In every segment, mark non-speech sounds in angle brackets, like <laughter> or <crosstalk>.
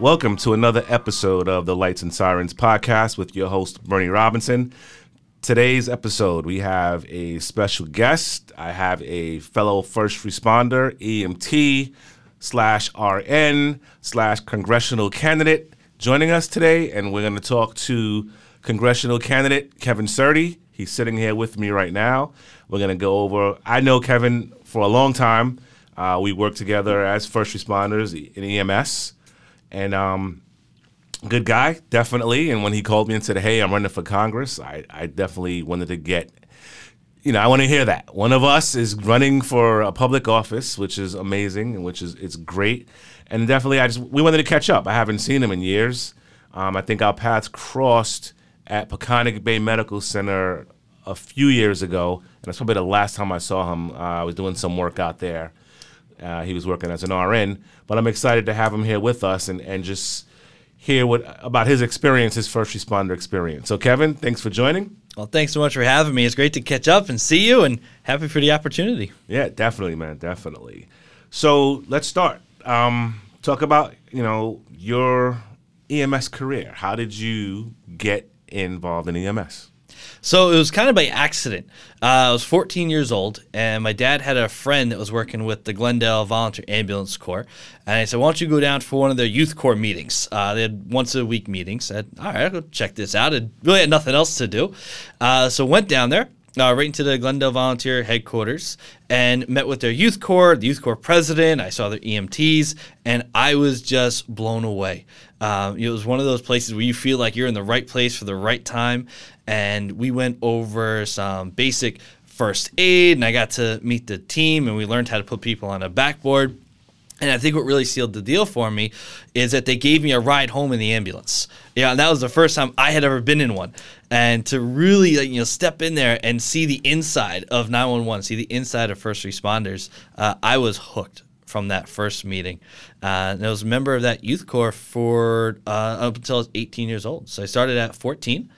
Welcome to another episode of the Lights and Sirens podcast with your host, Bernie Robinson. Today's episode, we have a special guest. I have a fellow first responder, EMT slash RN slash congressional candidate joining us today, and we're going to talk to congressional candidate Kevin Surdi. He's sitting here with me right now. We're going to go over, I know Kevin for a long time. Uh, we worked together as first responders in EMS and um, good guy, definitely. And when he called me and said, "Hey, I'm running for Congress," I, I definitely wanted to get, you know, I want to hear that one of us is running for a public office, which is amazing and which is it's great. And definitely, I just we wanted to catch up. I haven't seen him in years. Um, I think our paths crossed at Peconic Bay Medical Center a few years ago, and that's probably the last time I saw him. Uh, I was doing some work out there. Uh, he was working as an RN, but I'm excited to have him here with us and, and just hear what about his experience, his first responder experience. So, Kevin, thanks for joining. Well, thanks so much for having me. It's great to catch up and see you, and happy for the opportunity. Yeah, definitely, man, definitely. So let's start. Um, talk about you know your EMS career. How did you get involved in EMS? So it was kind of by accident. Uh, I was 14 years old, and my dad had a friend that was working with the Glendale Volunteer Ambulance Corps. And I said, Why don't you go down for one of their youth corps meetings? Uh, they had once a week meetings. I said, All right, I'll go check this out. I really had nothing else to do. Uh, so went down there. Uh, right into the Glendale Volunteer headquarters and met with their youth corps, the youth corps president. I saw their EMTs, and I was just blown away. Um, it was one of those places where you feel like you're in the right place for the right time and we went over some basic first aid and I got to meet the team and we learned how to put people on a backboard. And I think what really sealed the deal for me is that they gave me a ride home in the ambulance. Yeah, and that was the first time I had ever been in one. And to really like, you know step in there and see the inside of 911, see the inside of first responders, uh, I was hooked from that first meeting. Uh, and I was a member of that youth corps for uh, up until I was 18 years old. So I started at 14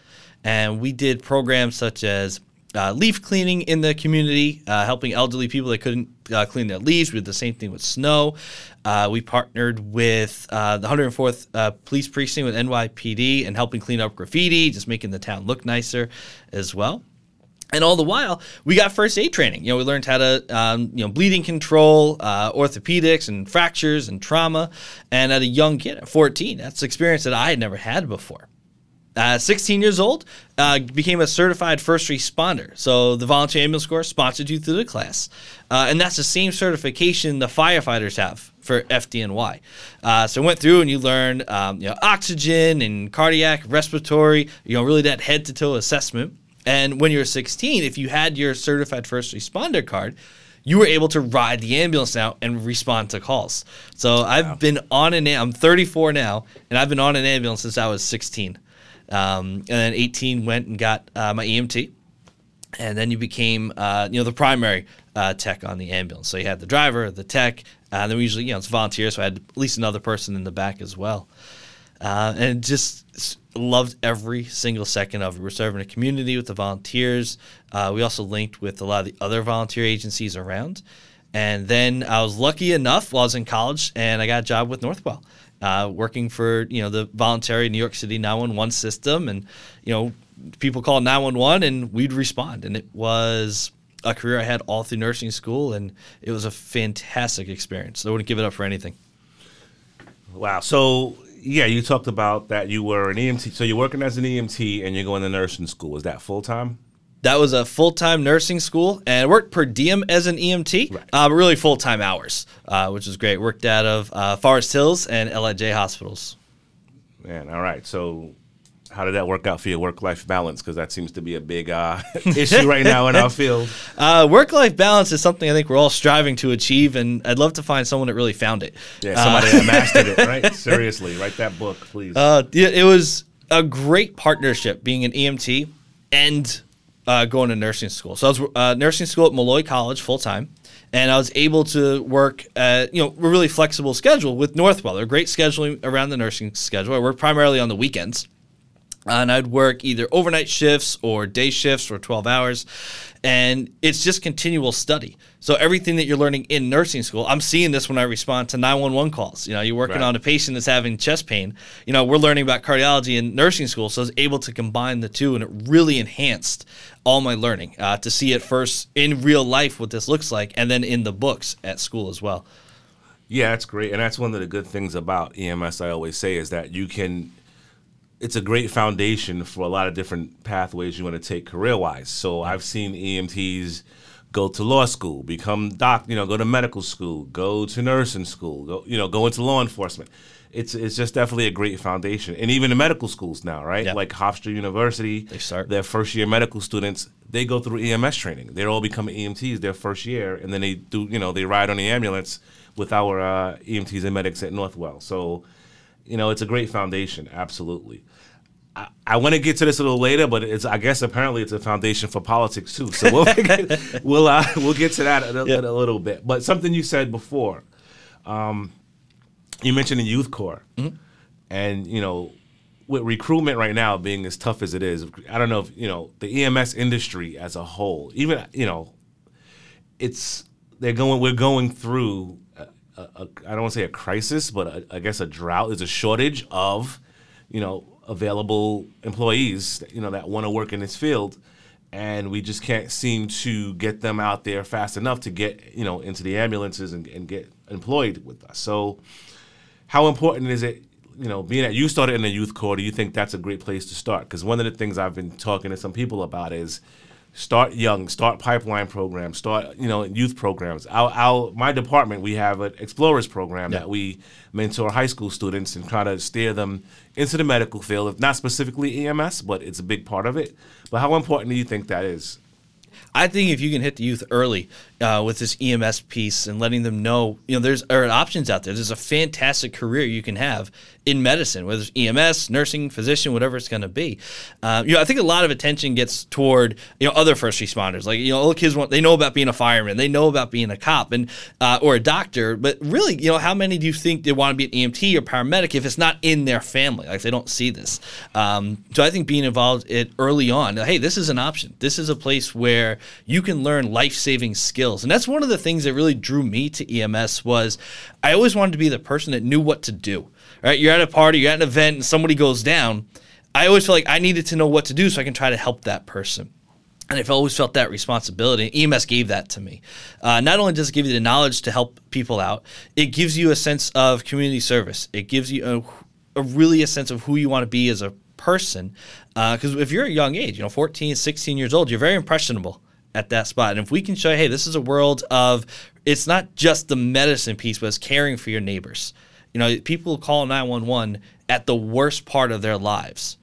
and we did programs such as uh, leaf cleaning in the community, uh, helping elderly people that couldn't uh, clean their leaves. We did the same thing with snow. Uh, we partnered with uh, the 104th uh, Police Precinct with NYPD and helping clean up graffiti, just making the town look nicer as well. And all the while, we got first aid training. You know, we learned how to, um, you know, bleeding control, orthopedics, and fractures and trauma. And at a young kid, at 14, that's experience that I had never had before. Uh, 16 years old, uh, became a certified first responder. So the volunteer ambulance corps sponsored you through the class, uh, and that's the same certification the firefighters have for FDNY. Uh, so went through and you learned, um, you know, oxygen and cardiac, respiratory, you know, really that head to toe assessment. And when you're 16, if you had your certified first responder card, you were able to ride the ambulance now and respond to calls. So I've been on an I'm 34 now, and I've been on an ambulance since I was 16. Um, and then 18 went and got uh, my EMT. And then you became, uh, you know, the primary uh, tech on the ambulance. So you had the driver, the tech, and then we usually, you know, it's volunteers. So I had at least another person in the back as well. Uh, and just loved every single second of it. We're serving a community with the volunteers. Uh, we also linked with a lot of the other volunteer agencies around. And then I was lucky enough while I was in college and I got a job with Northwell uh, working for you know the voluntary New York City 911 system, and you know people call 911 and we'd respond, and it was a career I had all through nursing school, and it was a fantastic experience. I wouldn't give it up for anything. Wow. So yeah, you talked about that you were an EMT. So you're working as an EMT and you're going to nursing school. Is that full time? That was a full time nursing school and worked per diem as an EMT, right. uh, but really full time hours, uh, which was great. Worked out of uh, Forest Hills and LIJ hospitals. Man, all right. So, how did that work out for your work life balance? Because that seems to be a big uh, <laughs> issue right now in our field. <laughs> Uh, work life balance is something I think we're all striving to achieve, and I'd love to find someone that really found it. Yeah, somebody uh, that <laughs> mastered it, right? Seriously, write that book, please. Uh, yeah, it was a great partnership being an EMT and uh, going to nursing school. So I was uh, nursing school at Molloy College full time, and I was able to work at you know a really flexible schedule with Northwell. They're great scheduling around the nursing schedule. I work primarily on the weekends, and I'd work either overnight shifts or day shifts for 12 hours. And it's just continual study. So everything that you're learning in nursing school, I'm seeing this when I respond to 911 calls. You know, you're working Right. on a patient that's having chest pain. You know, we're learning about cardiology in nursing school, so I was able to combine the two, and it really enhanced all my learning uh, to see it first in real life what this looks like, and then in the books at school as well. Yeah, that's great, and that's one of the good things about EMS. I always say is that you can. It's a great foundation for a lot of different pathways you want to take career wise. So I've seen EMTs go to law school, become doc, you know, go to medical school, go to nursing school, go, you know, go into law enforcement. It's it's just definitely a great foundation, and even the medical schools now, right? Like Hofstra University, They start. their first year medical students. They go through EMS training. They're all becoming EMTs their first year, and then they do, you know, they ride on the ambulance with our uh, EMTs and medics at Northwell. So, you know, it's a great foundation, absolutely. I, I want to get to this a little later, but it's I guess apparently it's a foundation for politics too. So we'll get, <laughs> <laughs> we'll uh, we'll get to that in a, in a little bit. But something you said before, um, you mentioned the youth corps, mm-hmm. and you know, with recruitment right now being as tough as it is, I don't know if you know the EMS industry as a whole, even you know, it's they're going we're going through a, a, a, I don't want to say a crisis, but a, I guess a drought. is a shortage of you know available employees you know that want to work in this field, and we just can't seem to get them out there fast enough to get you know into the ambulances and, and get employed with us. So, how important is it? You know, being that you started in the youth corps, do you think that's a great place to start? Because one of the things I've been talking to some people about is start young, start pipeline programs, start you know youth programs. Our, our my department we have an explorers program that we mentor high school students and try to steer them into the medical field. if Not specifically EMS, but it's a big part of it. But how important do you think that is? I think if you can hit the youth early uh, with this EMS piece and letting them know, you know, there's options out there. There's a fantastic career you can have in medicine, whether it's EMS, nursing, physician, whatever it's going to be. Uh, you know, I think a lot of attention gets toward you know other first responders. Like you know, all kids want they know about being a fireman, they know about being a cop, and uh, or a doctor. But really, you know, how many do you think they want to be an EMT or paramedic if it's not in their family? Like they don't see this. Um, so I think being involved it early on, hey, this is an option. This is a place where you can learn life saving skills, and that's one of the things that really drew me to EMS. Was I always wanted to be the person that knew what to do. Right, you're at a party, you're at an event, and somebody goes down. I always felt like I needed to know what to do so I can try to help that person. And I've always felt that responsibility. EMS gave that to me. Uh, not only does it give you the knowledge to help people out, it gives you a sense of community service. It gives you a, a really a sense of who you want to be as a person. Because if you're a young age, you know, 14, 16 years old, you're very impressionable at that spot. And if we can show, hey, this is a world of, it's not just the medicine piece, but it's caring for your neighbors. You know, people call 911 at the worst part of their lives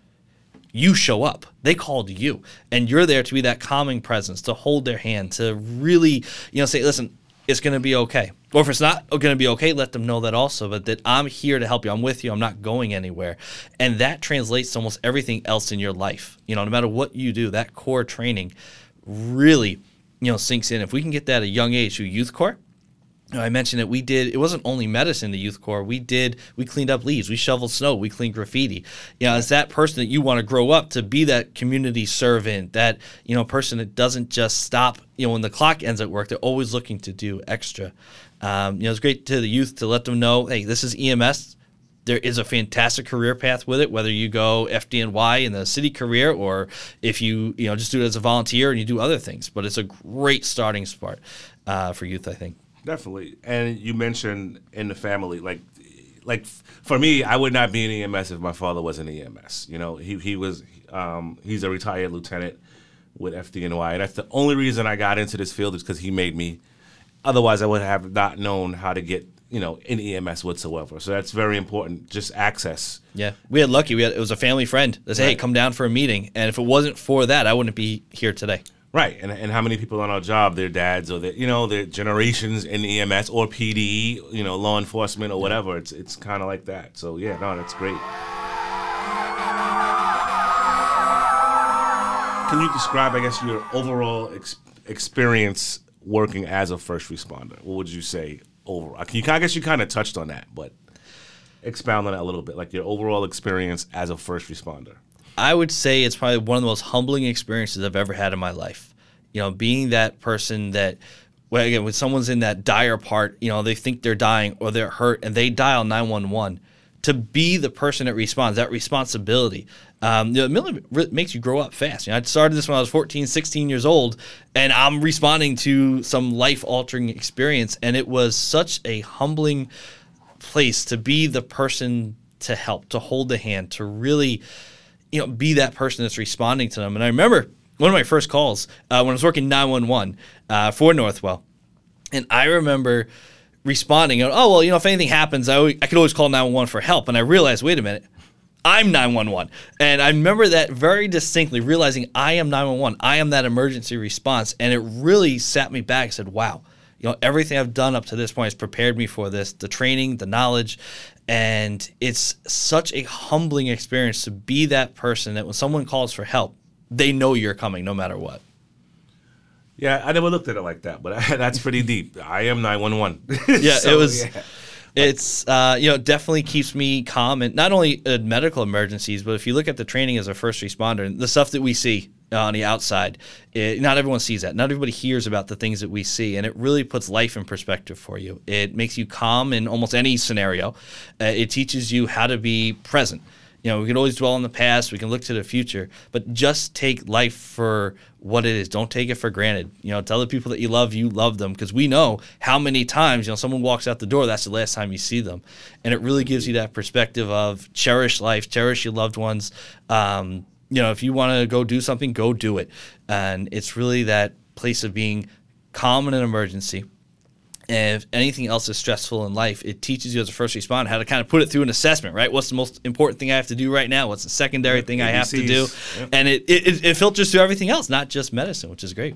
you show up. They called you, and you're there to be that calming presence, to hold their hand, to really, you know, say, listen, it's going to be okay. Or if it's not going to be okay, let them know that also, but that I'm here to help you. I'm with you. I'm not going anywhere. And that translates to almost everything else in your life. You know, no matter what you do, that core training really, you know, sinks in. If we can get that at a young age through youth corps, I mentioned that we did. It wasn't only medicine. The youth corps. We did. We cleaned up leaves. We shoveled snow. We cleaned graffiti. You know, as that person that you want to grow up to be that community servant, that you know person that doesn't just stop. You know, when the clock ends at work, they're always looking to do extra. Um, you know, it's great to the youth to let them know, hey, this is EMS. There is a fantastic career path with it, whether you go FDNY in the city career or if you you know just do it as a volunteer and you do other things. But it's a great starting spot uh, for youth, I think. Definitely. And you mentioned in the family, like, like for me, I would not be in EMS if my father was in EMS. You know, he he was um, he's a retired lieutenant with FDNY, and that's the only reason I got into this field is because he made me. Otherwise, I would have not known how to get you know in EMS whatsoever. So that's very important. Just access. Yeah, we had lucky. We had it was a family friend that said, "Hey, come down for a meeting." And if it wasn't for that, I wouldn't be here today. Right, and, and how many people on our job, their dads or their, you know, their generations in EMS or PDE, you know, law enforcement or whatever. It's it's kind of like that. So yeah, no, that's great. Can you describe, I guess, your overall ex- experience working as a first responder? What would you say overall? You, I guess you kind of touched on that, but expound on that a little bit, like your overall experience as a first responder. I would say it's probably one of the most humbling experiences I've ever had in my life. You know, being that person that, well, again, when someone's in that dire part, you know, they think they're dying or they're hurt and they dial 911 to be the person that responds, that responsibility. Um, you know, it makes you grow up fast. You know, I started this when I was 14, 16 years old, and I'm responding to some life altering experience. And it was such a humbling place to be the person to help, to hold the hand, to really, you know, be that person that's responding to them. And I remember one of my first calls uh, when I was working 911 uh, for Northwell. And I remember responding, oh, well, you know, if anything happens, I, I could always call 911 for help. And I realized, wait a minute, I'm 911. And I remember that very distinctly, realizing I am 911. I am that emergency response. And it really sat me back said, wow, you know, everything I've done up to this point has prepared me for this the training, the knowledge. And it's such a humbling experience to be that person that when someone calls for help, they know you're coming no matter what. Yeah, I never looked at it like that, but <laughs> that's pretty <laughs> deep. I am 911. <laughs> Yeah, so, it was. Yeah. It's uh, you know definitely keeps me calm and not only in medical emergencies, but if you look at the training as a first responder, and the stuff that we see on the outside, it, not everyone sees that. Not everybody hears about the things that we see, and it really puts life in perspective for you. It makes you calm in almost any scenario. Uh, it teaches you how to be present you know, we can always dwell on the past, we can look to the future, but just take life for what it is. Don't take it for granted. You know, tell the people that you love you love them because we know how many times, you know, someone walks out the door, that's the last time you see them. And it really gives you that perspective of cherish life, cherish your loved ones. Um, you know, if you want to go do something, go do it. And it's really that place of being calm in an emergency, if anything else is stressful in life, it teaches you as a first responder how to kind of put it through an assessment, right? What's the most important thing I have to do right now? What's the secondary thing I have to do? Yep. And it, it, it filters through everything else, not just medicine, which is great.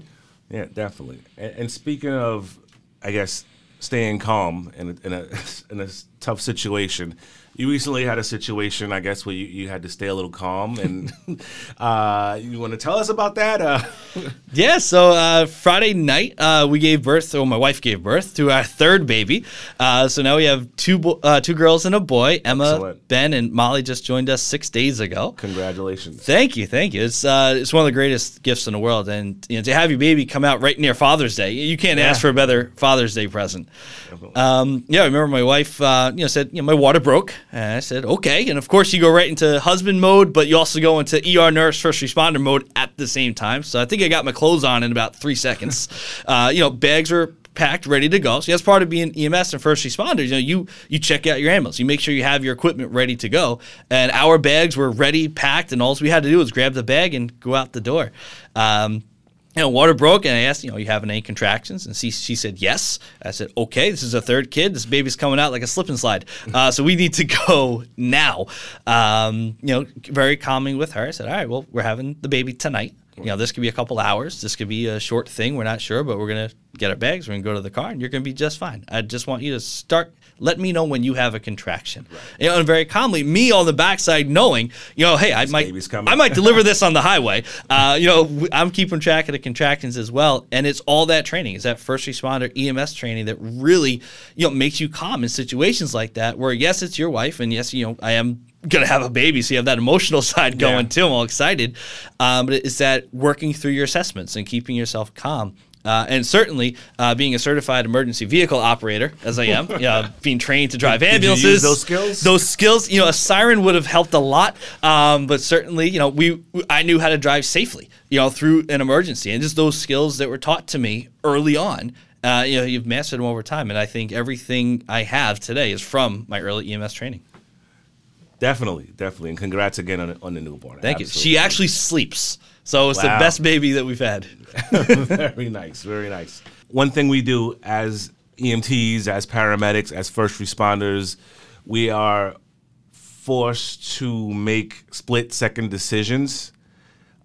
Yeah, definitely. And, and speaking of, I guess, staying calm in a, in a, <laughs> in a tough situation, you recently had a situation, I guess, where you, you had to stay a little calm, and <laughs> uh, you want to tell us about that? Uh, <laughs> yeah. So uh, Friday night, uh, we gave birth, or my wife gave birth to our third baby. Uh, so now we have two bo- uh, two girls and a boy. Emma, Excellent. Ben, and Molly just joined us six days ago. Congratulations! Thank you, thank you. It's it's one of the greatest gifts in the world, and you know, to have your baby come out right near Father's Day, you can't yeah. ask for a better Father's Day present. Um, yeah, I remember my wife, you know, said, you know, my water broke. And I said, okay. And of course, you go right into husband mode, but you also go into ER nurse, first responder mode at the same time. So I think I got my clothes on in about three seconds. <laughs> uh, you know, bags were packed, ready to go. So that's part of being EMS and first responders. You know, you you check out your ambulance, you make sure you have your equipment ready to go. And our bags were ready, packed, and all we had to do was grab the bag and go out the door. Um, you know, water broke, and I asked, you know, you having any contractions? And she, she said, yes. I said, okay, this is a third kid. This baby's coming out like a slip and slide. <laughs> Uh, so we need to <laughs> go now. Um, you know, very calming with her. I said, all right, well, we're having the baby tonight. You know, this could be a couple hours. This could be a short thing. We're not sure, but we're going to get our bags. We're going to go to the car, and you're going to be just fine. I just want you to start let me know when you have a contraction. Right. You know, and very calmly, me on the backside knowing, you know, hey, I this might, I might deliver this on the <laughs> highway. Uh, you know, I'm keeping track of the contractions as well, and it's all that training, It's that first responder EMS training that really, you know, makes you calm in situations like that. Where yes, it's your wife, and yes, you know, I am gonna have a baby, so you have that emotional <laughs> side going yeah. too. I'm all excited, um, but it's that working through your assessments and keeping yourself calm. Uh, and certainly, uh, being a certified emergency vehicle operator, as I am, <laughs> uh, being trained to drive ambulances, those skills, those skills, you know, a siren would have helped a lot. Um, but certainly, you know, we, I knew how to drive safely, you know, through an emergency, and just those skills that were taught to me early on. Uh, you know, you've mastered them over time, and I think everything I have today is from my early EMS training. Definitely, definitely, and congrats again on, on the newborn. Thank Absolutely. you. She actually sleeps. So it's wow. the best baby that we've had. <laughs> very nice, very nice. One thing we do as EMTs, as paramedics, as first responders, we are forced to make split second decisions.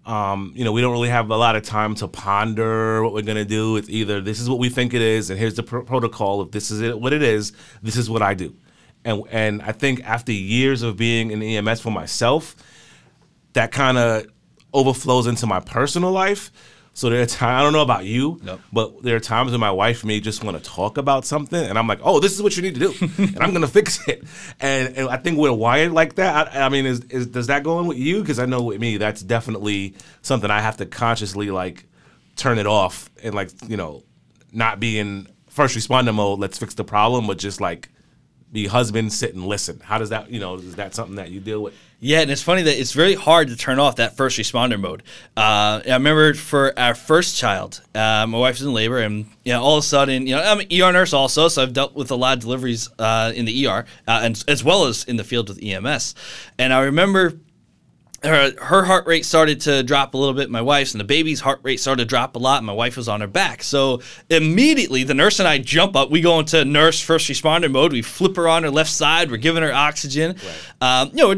Um, you know, we don't really have a lot of time to ponder what we're going to do. It's either this is what we think it is, and here's the pr- protocol. If this is it, what it is, this is what I do. And, and I think after years of being in EMS for myself, that kind of overflows into my personal life. So there are times I don't know about you, Yep. but there are times when my wife may just want to talk about something, and I'm like, "Oh, this is what you need to do," <laughs> and I'm gonna fix it. And, and I think we're wired like that. I, I mean, is, is does that go in with you? Because I know with me, that's definitely something I have to consciously like turn it off and like you know not be in first responder mode. Let's fix the problem, but just like be husband, sit and listen. How does that you know is that something that you deal with? Yeah, and it's funny that it's very hard to turn off that first responder mode. Uh, I remember for our first child, uh, my wife was in labor, and you know, all of a sudden, you know, I'm an ER nurse also, so I've dealt with a lot of deliveries uh, in the ER, and as well as in the field with EMS. And I remember her, her heart rate started to drop a little bit, my wife's, and the baby's heart rate started to drop a lot, and my wife was on her back. So immediately, the nurse and I jump up. We go into nurse first responder mode. We flip her on her left side. We're giving her oxygen. Um, you know,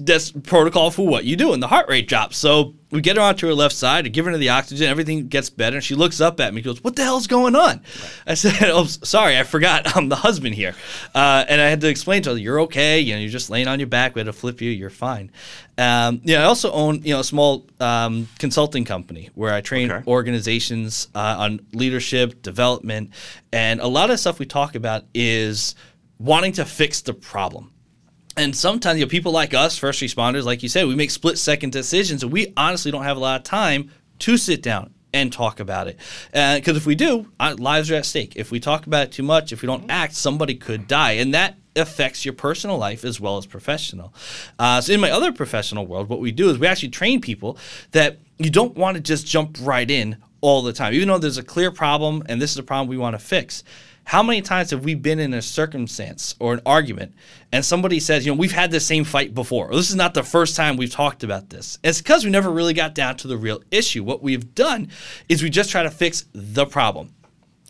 that's protocol for what you do, and the heart rate drops. So we get her onto her left side, and give her the oxygen. Everything gets better, and she looks up at me. Goes, "What the hell's going on?" I said, <laughs> "Oh, sorry, I forgot. I'm the husband here." Uh, and I had to explain to her, "You're okay. You know, you're just laying on your back. We had to flip you. You're fine." Um, yeah, I also own you know a small um, consulting company where I train Okay. organizations uh, on leadership development, and a lot of stuff we talk about is wanting to fix the problem. And sometimes, you know, people like us, first responders, like you said, we make split second decisions, and we honestly don't have a lot of time to sit down and talk about it. Because if we do, uh, lives are at stake. If we talk about it too much, if we don't act, somebody could die, and that affects your personal life as well as professional. Uh, so, in my other professional world, what we do is we actually train people that you don't want to just jump right in all the time, even though there's a clear problem and this is a problem we want to fix. How many times have we been in a circumstance or an argument and somebody says, you know, we've had the same fight before, this is not the first time we've talked about this? It's because we never really got down to the real issue. What we've done is we just try to fix the problem.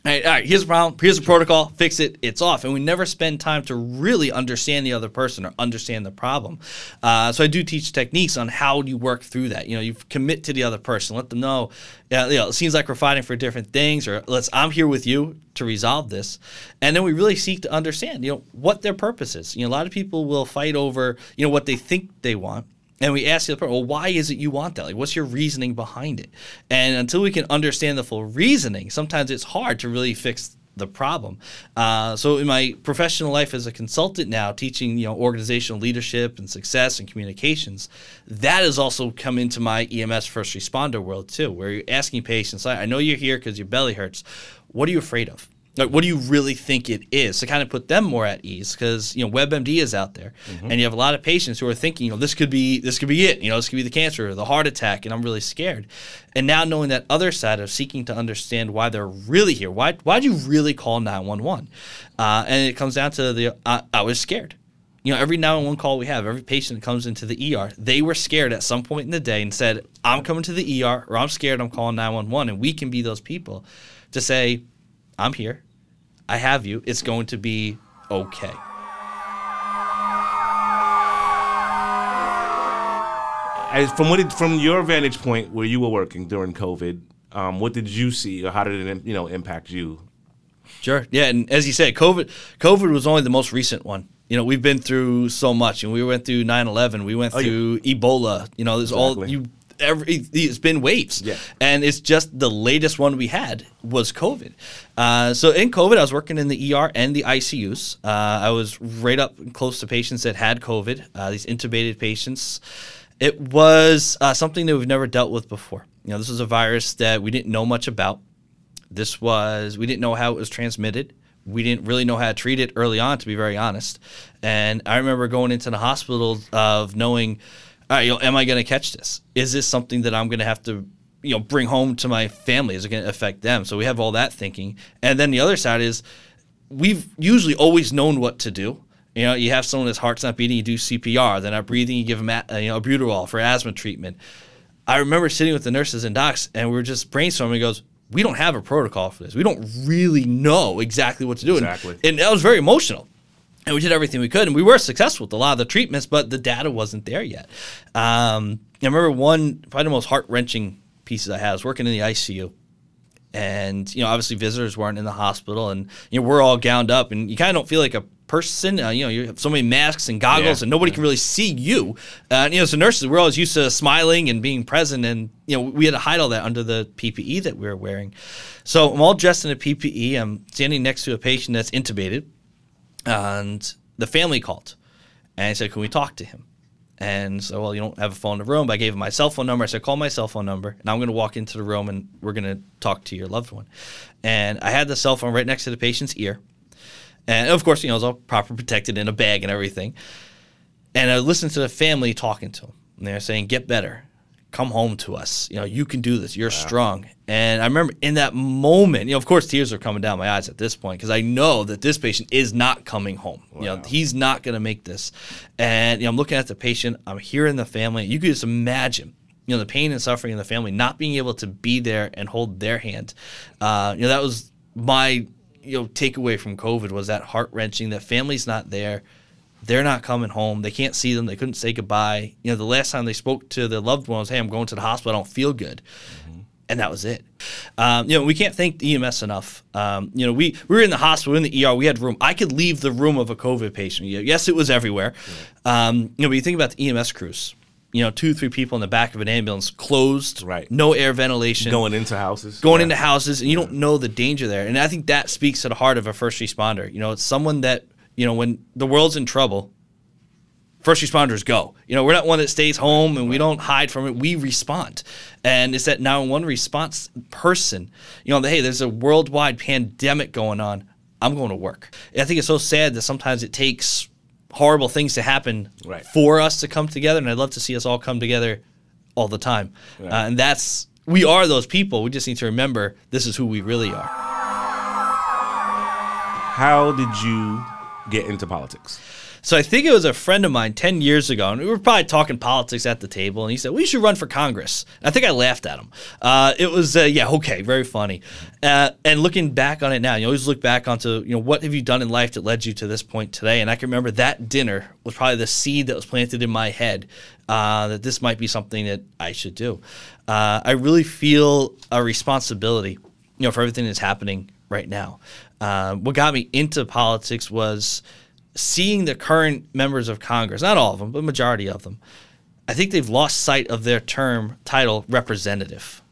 All right, all right, here's a problem. Here's a protocol. Fix it. It's off. And we never spend time to really understand the other person or understand the problem. Uh, so I do teach techniques on how you work through that. You know, you commit to the other person. Let them know, yeah, you know, it seems like we're fighting for different things, or let's. I'm here with you to resolve this. And then we really seek to understand, you know, what their purpose is. You know, a lot of people will fight over, you know, what they think they want. And we ask the other person, well, why is it you want that? Like, what's your reasoning behind it? And until we can understand the full reasoning, sometimes it's hard to really fix the problem. Uh, so in my professional life as a consultant now, teaching you know organizational leadership and success and communications, that has also come into my EMS first responder world too, where you're asking patients, I I know you're here because your belly hurts. What are you afraid of? Like, what do you really think it is? To kind of put them more at ease, because you know WebMD is out there, and you have a lot of patients who are thinking, you know, this could be this could be it. You know, this could be the cancer, or the heart attack, and I'm really scared. And now knowing that other side of seeking to understand why they're really here, why why'd you really call 911? Uh, and it comes down to the I, I was scared. You know, every 911 call we have, every patient that comes into the ER, they were scared at some point in the day and said, I'm coming to the ER or I'm scared, I'm calling 911. And we can be those people to say, I'm here. I have you. It's going to be okay. As from what it, from your vantage point where you were working during COVID, um, what did you see, or how did it you know impact you? Sure. Yeah, and as you said, COVID COVID was only the most recent one. You know, we've been through so much, and we went through 9/11. We went Oh, yeah. through Ebola. You know, there's all you. Every it's been waves, Yeah. and it's just the latest one we had was COVID. Uh, so in COVID, I was working in the ER and the ICUs. Uh, I was right up close to patients that had COVID. Uh, these intubated patients. It was uh, something that we've never dealt with before. You know, this was a virus that we didn't know much about. This was we didn't know how it was transmitted. We didn't really know how to treat it early on, to be very honest. And I remember going into the hospital of knowing, all right, you know, am I going to catch this? Is this something that I'm going to have to, you know, bring home to my family? Is it going to affect them? So we have all that thinking. And then the other side is, we've usually always known what to do. You know, you have someone that's heart's not beating, you do CPR. They're not breathing, you give them uh, you know, albuterol for asthma treatment. I remember sitting with the nurses and docs, and we were just brainstorming. He goes, "We don't have a protocol for this. We don't really know exactly what to do." And- Exactly. And, that was very emotional. And we did everything we could, and we were successful with a lot of the treatments, but the data wasn't there yet. Um, I remember one probably the most heart wrenching pieces I had. I was working in the ICU, and you know, obviously visitors weren't in the hospital, and you know, we're all gowned up, and you kind of don't feel like a person. Uh, you know, you have so many masks and goggles, Yeah. and nobody can really see you. Uh, and, you know, as nurses, we're always used to smiling and being present, and you know, we had to hide all that under the PPE that we were wearing. So I'm all dressed in a PPE. I'm standing next to a patient that's intubated, and the family called, and I said, "Can we talk to him?" And so, well, you don't have a phone in the room. But I gave him my cell phone number. I said, call my cell phone number, and I'm going to walk into the room and we're going to talk to your loved one. And I had the cell phone right next to the patient's ear. And of course, you know, it was all proper protected in a bag and everything. And I listened to the family talking to him. And they're saying, get better. Come home to us. You know, you can do this. You're strong. And I remember in that moment, you know, of course, tears are coming down my eyes at this point because I know that this patient is not coming home. You know, he's not going to make this. And, you know, I'm looking at the patient, I'm hearing the family. You could just imagine you know the pain and suffering in the family not being able to be there and hold their hand uh, you know that was my you know takeaway from covid was that heart wrenching that family's not there they're not coming home they can't see them they couldn't say goodbye you know the last time they spoke to their loved ones hey i'm going to the hospital i don't feel good and that was it. Um, you know, we can't thank the EMS enough. Um, you know, we, we were in the hospital, we in the ER, we had room. I could leave the room of a COVID patient. You know, Yes, it was everywhere. Um, you know, but you think about the EMS crews. You know, two, three people in the back of an ambulance, closed, Right. No air ventilation, Going into houses. going Yeah. into houses, and you don't know the danger there. And I think that speaks to the heart of a first responder. You know, it's someone that you know when the world's in trouble, first responders go. You know, we're not one that stays home and we don't hide from it. We respond. And it's that 911 response person, you know, that, hey, there's a worldwide pandemic going on. I'm going to work. And I think it's so sad that sometimes it takes horrible things to happen Right. for us to come together. And I'd love to see us all come together all the time. Uh, and that's, we are those people. We just need to remember this is who we really are. How did you get into politics? So I think it was a friend of mine 10 years ago, and we were probably talking politics at the table, and he said, We should run for Congress. I think I laughed at him. Uh, it was, uh, yeah, okay, very funny. Uh, and looking back on it now, you always look back onto, you know, what have you done in life that led you to this point today? And I can remember that dinner was probably the seed that was planted in my head uh, that this might be something that I should do. Uh, I really feel a responsibility, you know, for everything that's happening right now. Uh, what got me into politics was seeing the current members of Congress, not all of them, but majority of them, I think they've lost sight of their term title representative.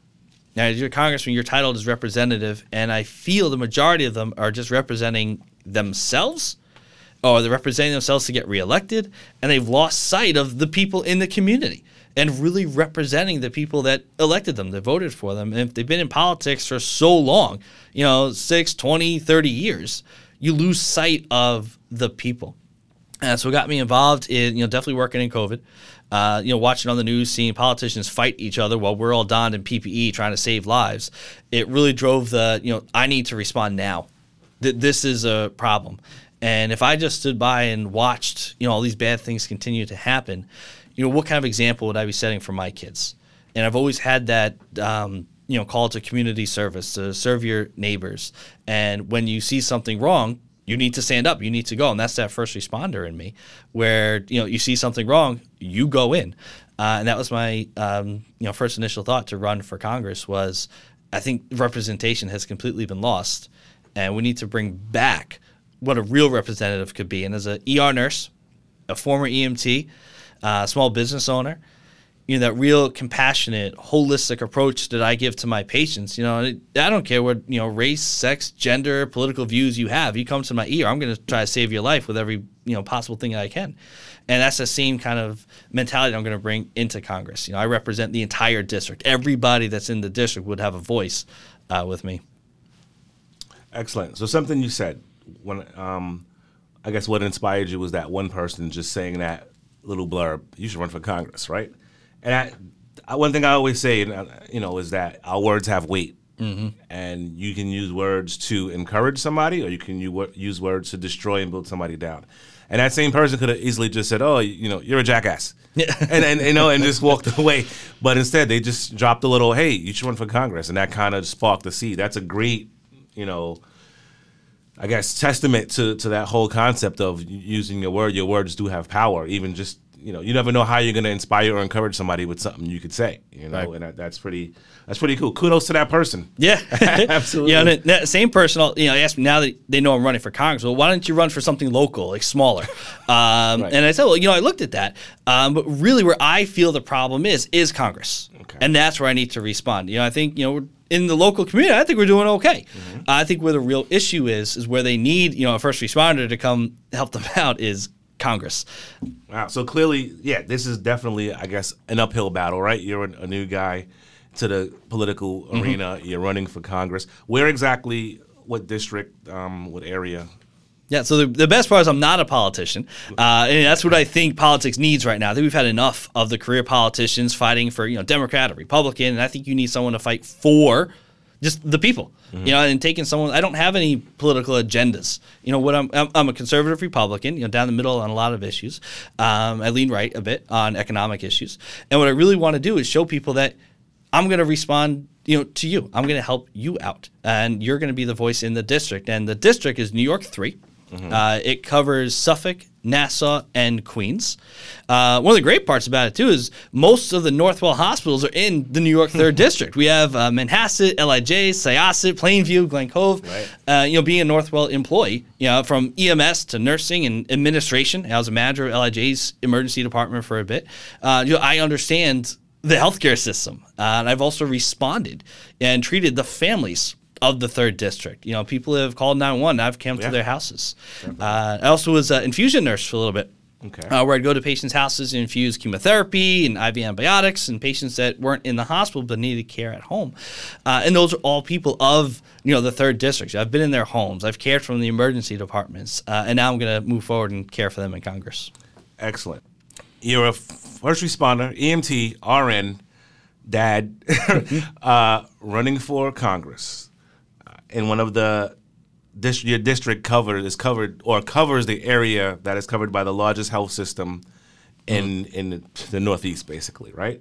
Now, as you're a congressman, your title is representative, and I feel the majority of them are just representing themselves or they're representing themselves to get reelected, and they've lost sight of the people in the community and really representing the people that elected them, that voted for them. And if they've been in politics for so long, you know, 6, 20, 30 years, you lose sight of the people. And so it got me involved in, you know, definitely working in COVID. Uh, you know, watching on the news, seeing politicians fight each other while we're all donned in PPE trying to save lives. It really drove the, you know, I need to respond now. Th- this is a problem. And if I just stood by and watched, you know, all these bad things continue to happen, you know, what kind of example would I be setting for my kids? And I've always had that, um, you know, call to community service to serve your neighbors. And when you see something wrong, you need to stand up. You need to go, and that's that first responder in me, where you know you see something wrong, you go in, uh, and that was my um, you know first initial thought to run for Congress was, I think representation has completely been lost, and we need to bring back what a real representative could be. And as a ER nurse, a former EMT, uh, small business owner, you know that real compassionate, holistic approach that I give to my patients. You know, I don't care what you know race, sex, gender, political views you have. You come to my ear, I'm going to try to save your life with every you know possible thing I can, and that's the same kind of mentality I'm going to bring into Congress. You know, I represent the entire district. Everybody that's in the district would have a voice uh, with me. Excellent. So something you said when um, I guess what inspired you was that one person just saying that little blurb. You should run for Congress, right? And I, I, one thing I always say, uh, you know, is that our words have weight, and you can use words to encourage somebody, or you can use words to destroy and build somebody down. And that same person could have easily just said, "Oh, you know, you're a jackass," <laughs> and, and you know, and just walked away. But instead, they just dropped a little, "Hey, you should run for Congress," and that kind of sparked the seed. That's a great, you know, I guess testament to to that whole concept of using your word. Your words do have power, even just you know, you never know how you're going to inspire or encourage somebody with something you could say. You know, Right. and that, that's pretty that's pretty cool. Kudos to that person. Yeah, <laughs> <laughs> Absolutely. Yeah, and that same person, I'll- you know, asked me now that they know I'm running for Congress. Well, why don't you run for something local, like smaller? <laughs> Um, And I said, well, you know, I looked at that, um, but really, where I feel the problem is is Congress, Okay. and that's where I need to respond. You know, I think you know. In the local community, I think we're doing okay. Mm-hmm. I think where the real issue is is where they need you know a first responder to come help them <laughs> out is Congress. Wow. So clearly, yeah, this is definitely, I guess, an uphill battle, right? You're a, new guy to the political Mm-hmm. arena. You're running for Congress. Where exactly? What district? Um, what area? Yeah, so the, the best part is I'm not a politician, uh, and that's what I think politics needs right now. I think we've had enough of the career politicians fighting for you know Democrat or Republican, and I think you need someone to fight for just the people. You know, and taking someone. I don't have any political agendas. You know, what I'm I'm, I'm a conservative Republican. You know, down the middle on a lot of issues. Um, I lean right a bit on economic issues, and what I really want to do is show people that I'm going to respond, you know, to you. I'm going to help you out, and you're going to be the voice in the district. And the district is New York 3 Uh, it covers Suffolk, Nassau, and Queens. Uh, one of the great parts about it too is most of the Northwell hospitals are in the New York Third <laughs> District. We have uh, Manhasset, LIJ, Syosset, Plainview, Glen Cove. Right. Uh, you know, being a Northwell employee, you know, from EMS to nursing and administration. I was a manager of LIJ's emergency department for a bit. Uh, you know, I understand the healthcare system, uh, and I've also responded and treated the families of the third district. You know, people have called 911. I've come Yeah. to their houses. Uh, I also was an infusion nurse for a little bit. Okay. Uh, where I'd go to patients' houses and infuse chemotherapy and IV antibiotics and patients that weren't in the hospital but needed care at home. Uh, and those are all people of you know the third district. I've been in their homes. I've cared for them in the emergency departments, uh, and now I'm going to move forward and care for them in Congress. Excellent. You're a first responder, EMT, RN, dad, <laughs> uh, running for Congress. In one of the your district covered is covered or covers the area that is covered by the largest health system in in the Northeast, basically, right?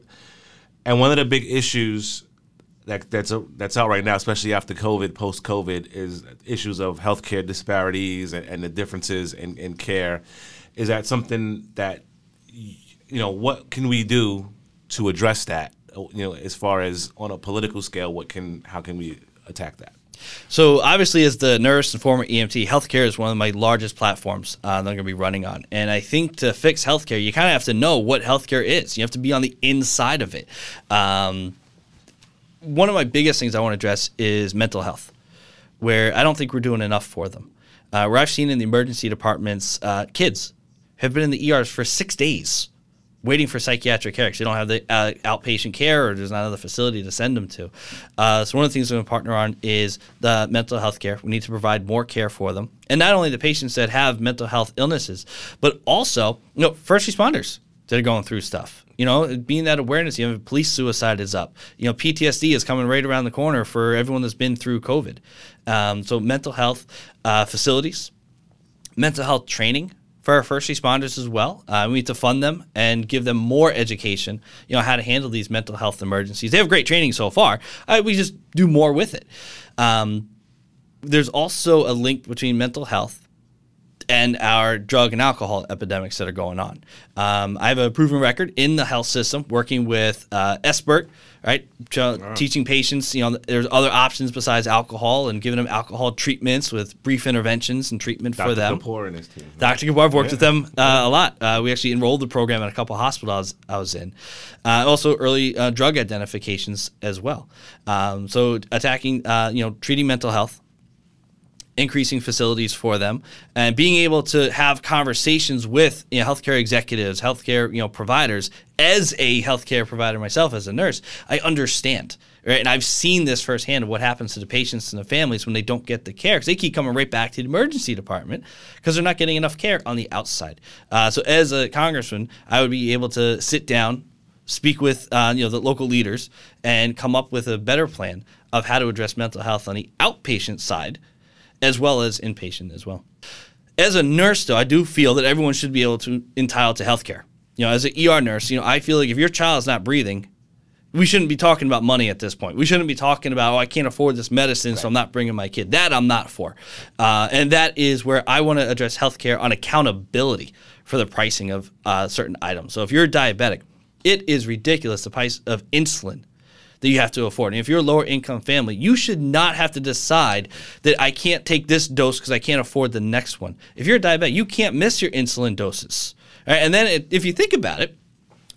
And one of the big issues that that's a, that's out right now, especially after COVID, post COVID, is issues of healthcare disparities and, and the differences in, in care. Is that something that you know? What can we do to address that? You know, as far as on a political scale, what can how can we attack that? So obviously, as the nurse and former EMT, healthcare is one of my largest platforms uh, that I'm going to be running on. And I think to fix healthcare, you kind of have to know what healthcare is. You have to be on the inside of it. Um, one of my biggest things I want to address is mental health, where I don't think we're doing enough for them. Uh, where I've seen in the emergency departments, uh, kids have been in the ERs for six days waiting for psychiatric care because they don't have the uh, outpatient care or there's not another facility to send them to. Uh, so one of the things we're going to partner on is the mental health care. We need to provide more care for them, and not only the patients that have mental health illnesses, but also you know first responders that are going through stuff. You know, being that awareness, you know, police suicide is up. You know, PTSD is coming right around the corner for everyone that's been through COVID. Um, so mental health uh, facilities, mental health training for our first responders as well. Uh, we need to fund them and give them more education, you know, how to handle these mental health emergencies. They have great training so far. Uh, we just do more with it. Um, there's also a link between mental health and our drug and alcohol epidemics that are going on. Um, I have a proven record in the health system working with uh, SBIRT, right? Ch- Teaching patients, you know, there's other options besides alcohol and giving them alcohol treatments with brief interventions and treatment for Dr. them. Kapoor and his team. Dr. Kapoor, I've worked with them uh, a lot. Uh, we actually enrolled the program at a couple hospitals I was in. Uh, also, early uh, drug identifications as well. Um, so, attacking, uh, you know, treating mental health, increasing facilities for them, and being able to have conversations with you know, healthcare executives, healthcare you know providers. As a healthcare provider myself, as a nurse, I understand. Right, and I've seen this firsthand of what happens to the patients and the families when they don't get the care because they keep coming right back to the emergency department because they're not getting enough care on the outside. Uh, so, as a congressman, I would be able to sit down, speak with uh, you know the local leaders, and come up with a better plan of how to address mental health on the outpatient side as well as inpatient as well. As a nurse, though, I do feel that everyone should be able to entitled to health care. You know, as an ER nurse, you know, I feel like if your child's not breathing, we shouldn't be talking about money at this point. We shouldn't be talking about, oh, I can't afford this medicine, right. so I'm not bringing my kid. That I'm not for. Uh, and that is where I want to address healthcare on accountability for the pricing of uh, certain items. So if you're diabetic, it is ridiculous the price of insulin that you have to afford. And if you're a lower income family, you should not have to decide that I can't take this dose because I can't afford the next one. If you're a diabetic, you can't miss your insulin doses. Right? And then it, if you think about it,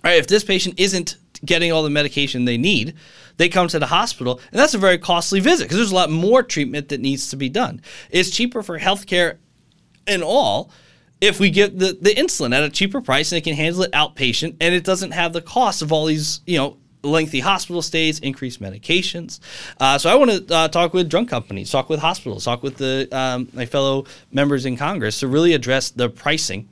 right, if this patient isn't getting all the medication they need, they come to the hospital, and that's a very costly visit because there's a lot more treatment that needs to be done. It's cheaper for healthcare and all if we get the, the insulin at a cheaper price and it can handle it outpatient and it doesn't have the cost of all these, you know, lengthy hospital stays, increased medications. Uh, so I want to uh, talk with drug companies, talk with hospitals, talk with the um, my fellow members in Congress to really address the pricing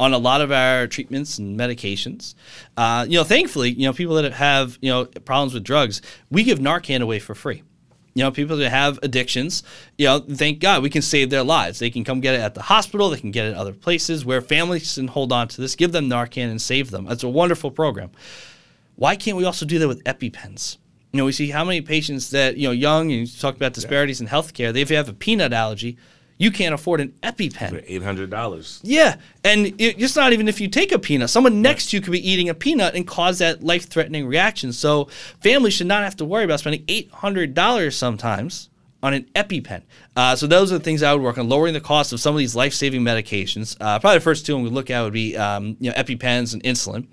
on a lot of our treatments and medications. Uh, you know, thankfully, you know, people that have you know problems with drugs, we give Narcan away for free. You know, people that have addictions, you know, thank God we can save their lives. They can come get it at the hospital, they can get it other places where families can hold on to this, give them Narcan and save them. It's a wonderful program. Why can't we also do that with EpiPens? You know, we see how many patients that, you know, young, and you talk about disparities yeah. in healthcare, they have a peanut allergy, you can't afford an EpiPen. Eight hundred dollars. Yeah, and it's not even if you take a peanut. Someone next to you could be eating a peanut and cause that life-threatening reaction. So families should not have to worry about spending eight hundred dollars sometimes on an EpiPen. Uh, so those are the things I would work on, lowering the cost of some of these life-saving medications. Uh, probably the first two we look at would be um, you know EpiPens and insulin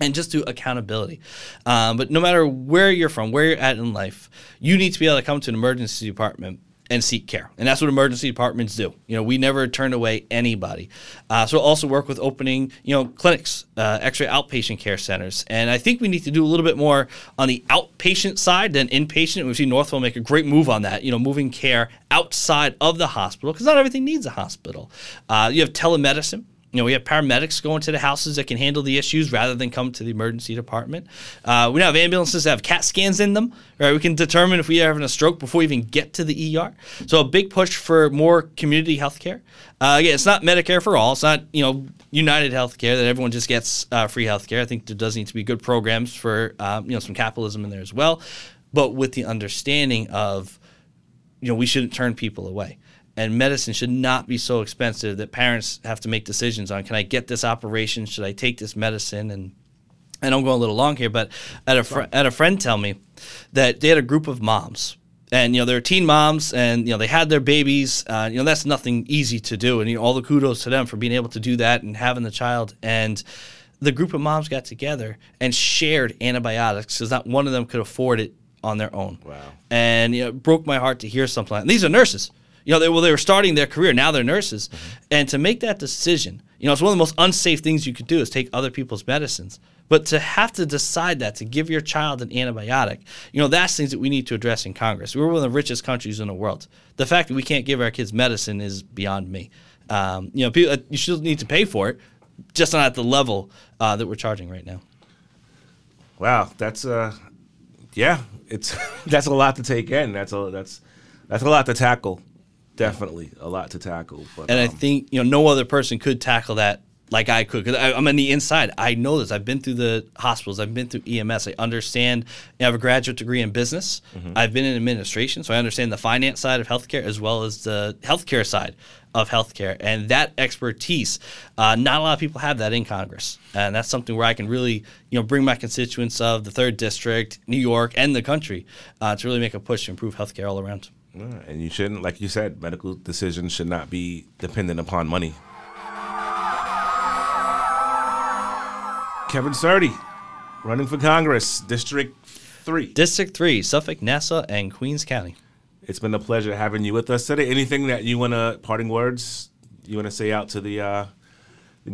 and just do accountability. Um, but no matter where you're from, where you're at in life, you need to be able to come to an emergency department and seek care. And that's what emergency departments do. You know, we never turn away anybody. Uh, so also work with opening, you know, clinics, uh, extra outpatient care centers. And I think we need to do a little bit more on the outpatient side than inpatient. We've seen Northwell make a great move on that, you know, moving care outside of the hospital because not everything needs a hospital. Uh, you have telemedicine you know, we have paramedics going to the houses that can handle the issues rather than come to the emergency department. Uh, we now have ambulances that have CAT scans in them, right? We can determine if we are having a stroke before we even get to the ER. So a big push for more community health care. Uh, again, it's not Medicare for all. It's not, you know, United Healthcare that everyone just gets uh, free health care. I think there does need to be good programs for, um, you know, some capitalism in there as well, but with the understanding of, you know, we shouldn't turn people away and medicine should not be so expensive that parents have to make decisions on can I get this operation? Should I take this medicine? And and I'm going a little long here, but I had a, fr- had a friend tell me that they had a group of moms. And you know they're teen moms, and you know they had their babies. Uh, you know that's nothing easy to do, and you know, all the kudos to them for being able to do that and having the child. And the group of moms got together and shared antibiotics because not one of them could afford it on their own. Wow! And you know, it broke my heart to hear something. Like, these are nurses you know, they, well, they were starting their career. Now they're nurses. Mm-hmm. And to make that decision, you know, it's one of the most unsafe things you could do is take other people's medicines. But to have to decide that, to give your child an antibiotic, you know, that's things that we need to address in Congress. We're one of the richest countries in the world. The fact that we can't give our kids medicine is beyond me. Um, you know, people, uh, you still need to pay for it, just not at the level uh, that we're charging right now. Wow, that's uh, yeah, it's <laughs> that's a lot to take in. That's a that's that's a lot to tackle definitely a lot to tackle. But, and um, I think you know no other person could tackle that like I could because I'm on the inside. I know this. I've been through the hospitals. I've been through EMS. I understand. I have a graduate degree in business. Mm-hmm. I've been in administration, so I understand the finance side of healthcare as well as the healthcare side of healthcare. And that expertise, uh, not a lot of people have that in Congress, and that's something where I can really you know bring my constituents of the third district, New York, and the country uh, to really make a push to improve healthcare all around. And you shouldn't, like you said, medical decisions should not be dependent upon money. Kevin Surdi, running for Congress, District 3. District 3, Suffolk, Nassau, and Queens County. It's been a pleasure having you with us today. Anything that you want to, parting words, you want to say out to the uh,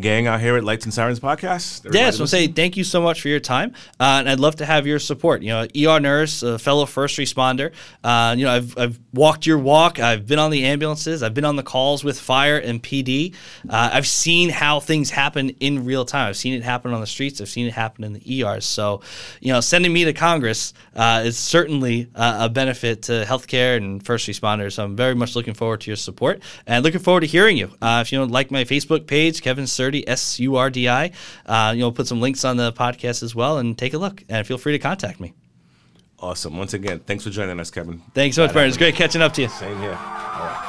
gang out here at Lights and Sirens podcast. Everybody yeah, so say thank you so much for your time, uh, and I'd love to have your support. You know, ER nurse, a fellow first responder. Uh, you know, I've, I've walked your walk. I've been on the ambulances. I've been on the calls with fire and PD. Uh, I've seen how things happen in real time. I've seen it happen on the streets. I've seen it happen in the ERs. So, you know, sending me to Congress uh, is certainly a benefit to healthcare and first responders. So I'm very much looking forward to your support and looking forward to hearing you. Uh, if you don't like my Facebook page, Kevin. Surdi, S U R D I. Uh, you know, put some links on the podcast as well and take a look and feel free to contact me. Awesome. Once again, thanks for joining us, Kevin. Thanks so much, Brian. It's great catching up to you. Same here. All right.